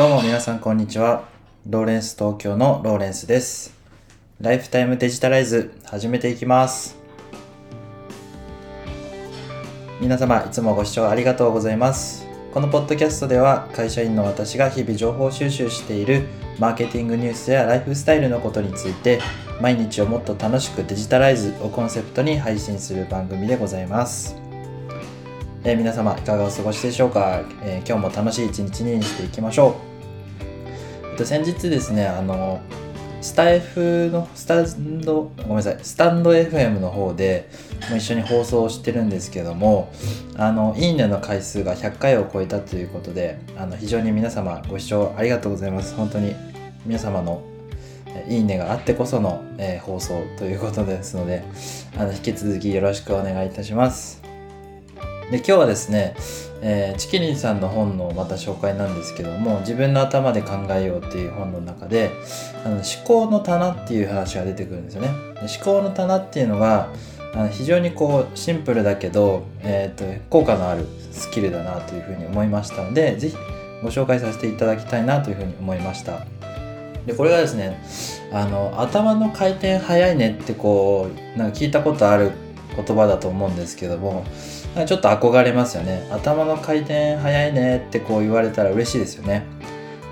どうも皆さんこんにちは。ローレンス東京のローレンスです。ライフタイムデジタライズ始めていきます。皆様いつもご視聴ありがとうございます。このポッドキャストでは会社員の私が日々情報収集しているマーケティングニュースやライフスタイルのことについて毎日をもっと楽しくデジタライズをコンセプトに配信する番組でございます。えー皆様いかがお過ごしでしょうか、えー今日も楽しい一日にしていきましょう。と、先日ですね、あの、スタイフの、スタンド、ごめんなさい、スタンド FM の方でも一緒に放送してるんですけども、あの、いいねの回数が100回を超えたということで、あの、非常に皆様ご視聴ありがとうございます。本当に皆様のいいねがあってこその、えー放送ということですので、あの、引き続きよろしくお願いいたします。で今日はですね、えーチキリンさんの本のまた紹介なんですけども自分の頭で考えようっていう本の中であの思考の棚っていう話が出てくるんですよね。思考の棚っていうのがあの非常にこうシンプルだけど、えー、と効果のあるスキルだなというふうに思いましたのでぜひご紹介させていただきたいなというふうに思いました。でこれがですねあの頭の回転早いねってこうなんか聞いたことある言葉だと思うんですけどもちょっと憧れますよね。頭の回転早いね。ってこう言われたら嬉しいですよね、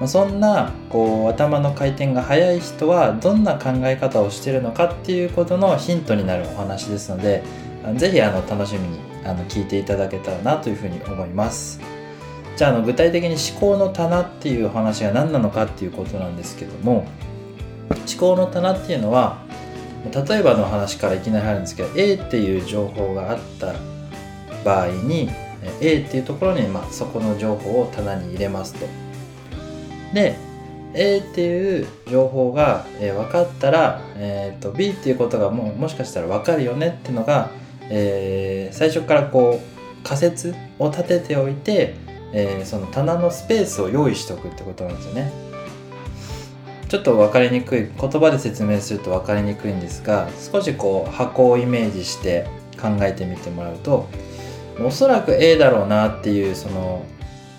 まあ、そんなこう頭の回転が速い人はどんな考え方をしてるのかっていうことのヒントになるお話ですのであのぜひあの楽しみにあの聞いていただけたらなというふうに思います。じゃああの具体的に思考の棚っていうお話が何なのかっていうことなんですけども思考の棚っていうのは例えばの話からいきなり入るんですけど A っていう情報があった場合にえ A っていうところに、まあ、そこの情報を棚に入れますと。で A っていう情報が、えー分かったら、えーと B っていうことがもうもしかしたら分かるよねっていうのが、えー最初からこう仮説を立てておいて、えーその棚のスペースを用意しておくってことなんですよね。ちょっと分かりにくい言葉で説明すると分かりにくいんですが少しこう箱をイメージして考えてみてもらうとおそらく A だろうなっていうその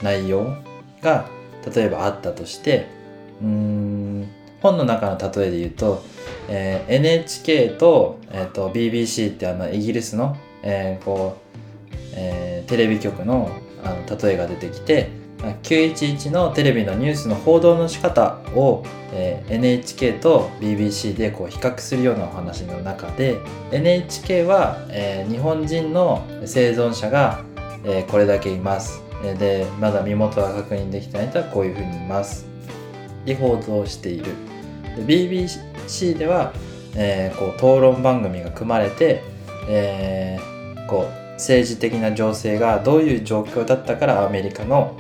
内容が例えばあったとしてうん本の中の例えで言うと、えー NHK と,、えーと BBC ってあのイギリスの、えーこうえーテレビ局のあの例えが出てきて911のテレビのニュースの報道の仕方を、えー NHK と BBC でこう比較するようなお話の中で NHK は、えー日本人の生存者が、えーこれだけいます。でまだ身元が確認できてない人はこういうふうにいます。で報道している。で BBC では、えこう討論番組が組まれて、えこう政治的な情勢がどういう状況だったからアメリカの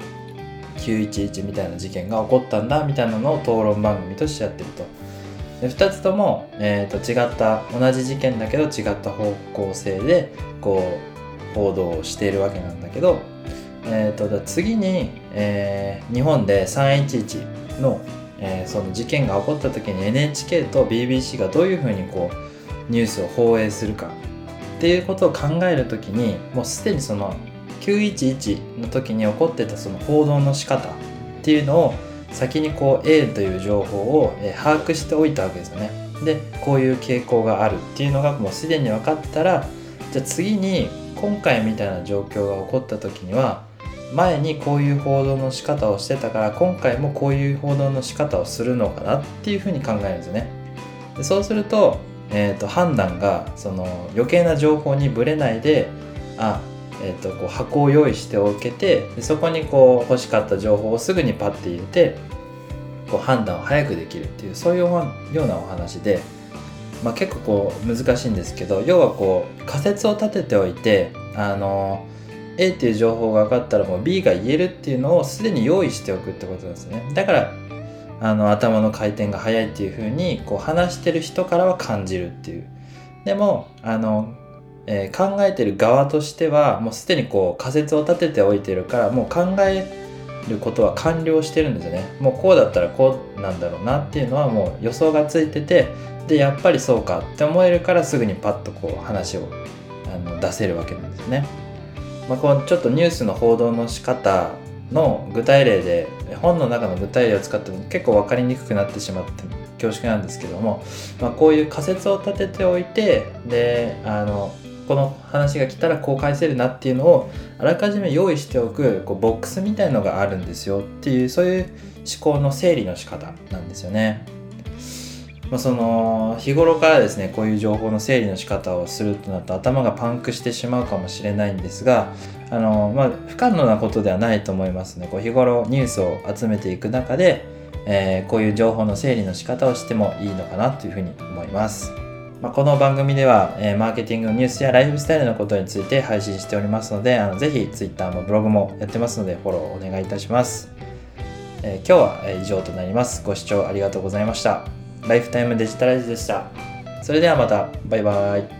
911みたいな事件が起こったんだみたいなのを討論番組としてやってると。で2つとも、えーと違った同じ事件だけど違った方向性でこう報道をしているわけなんだけど、えー、と次に、えー日本で311の、えーその事件が起こった時に NHK と BBC がどういうふうにこうニュースを放映するかっていうことを考える時にもうすでにその911の時に起こってたその報道の仕方っていうのを先にこう A という情報を把握しておいたわけですよね。でこういう傾向があるっていうのがもうすでに分かったらじゃあ次に今回みたいな状況が起こった時には前にこういう報道の仕方をしてたから今回もこういう報道の仕方をするのかなっていうふうに考えるんですよね。でそうすると,、えー、と判断がその余計な情報にぶれないであ、えー、とこう箱を用意しておけてそこにこう欲しかった情報をすぐにパッて入れてこう判断を早くできるっていうそういうようなお話で、まあ、結構こう難しいんですけど要はこう仮説を立てておいてあの A っていう情報が分かったらもう B が言えるっていうのをすでに用意しておくってことですね。だからあの頭の回転が速いっていう風にこう話してる人からは感じるっていう。でもあの、えー考えてる側としてはもうすでにこう仮説を立てておいてるからもう考えることは完了してるんですよねもうこうだったらこうなんだろうなっていうのはもう予想がついててでやっぱりそうかって思えるからすぐにパッとこう話をあの出せるわけなんですね。まあ、こうちょっとニュースの報道の仕方の具体例で本の中の具体例を使っても結構分かりにくくなってしまって恐縮なんですけども、まあ、こういう仮説を立てておいてであのこの話が来たらこう返せるなっていうのをあらかじめ用意しておくこうボックスみたいのがあるんですよっていうそういう思考の整理の仕方なんですよね。まあ、その日頃からですねこういう情報の整理の仕方をするとなると頭がパンクしてしまうかもしれないんですがあの、まあ、不可能なことではないと思いますねこう日頃ニュースを集めていく中で、え、こういう情報の整理の仕方をしてもいいのかなというふうに思います。まあ、この番組では、えー、マーケティングのニュースやライフスタイルのことについて配信しておりますので、あのぜひ Twitter もブログもやってますので、フォローお願いいたします。えー、今日は以上となります。ご視聴ありがとうございました。ライフタイムデジタライズでした。それではまた、バイバイ。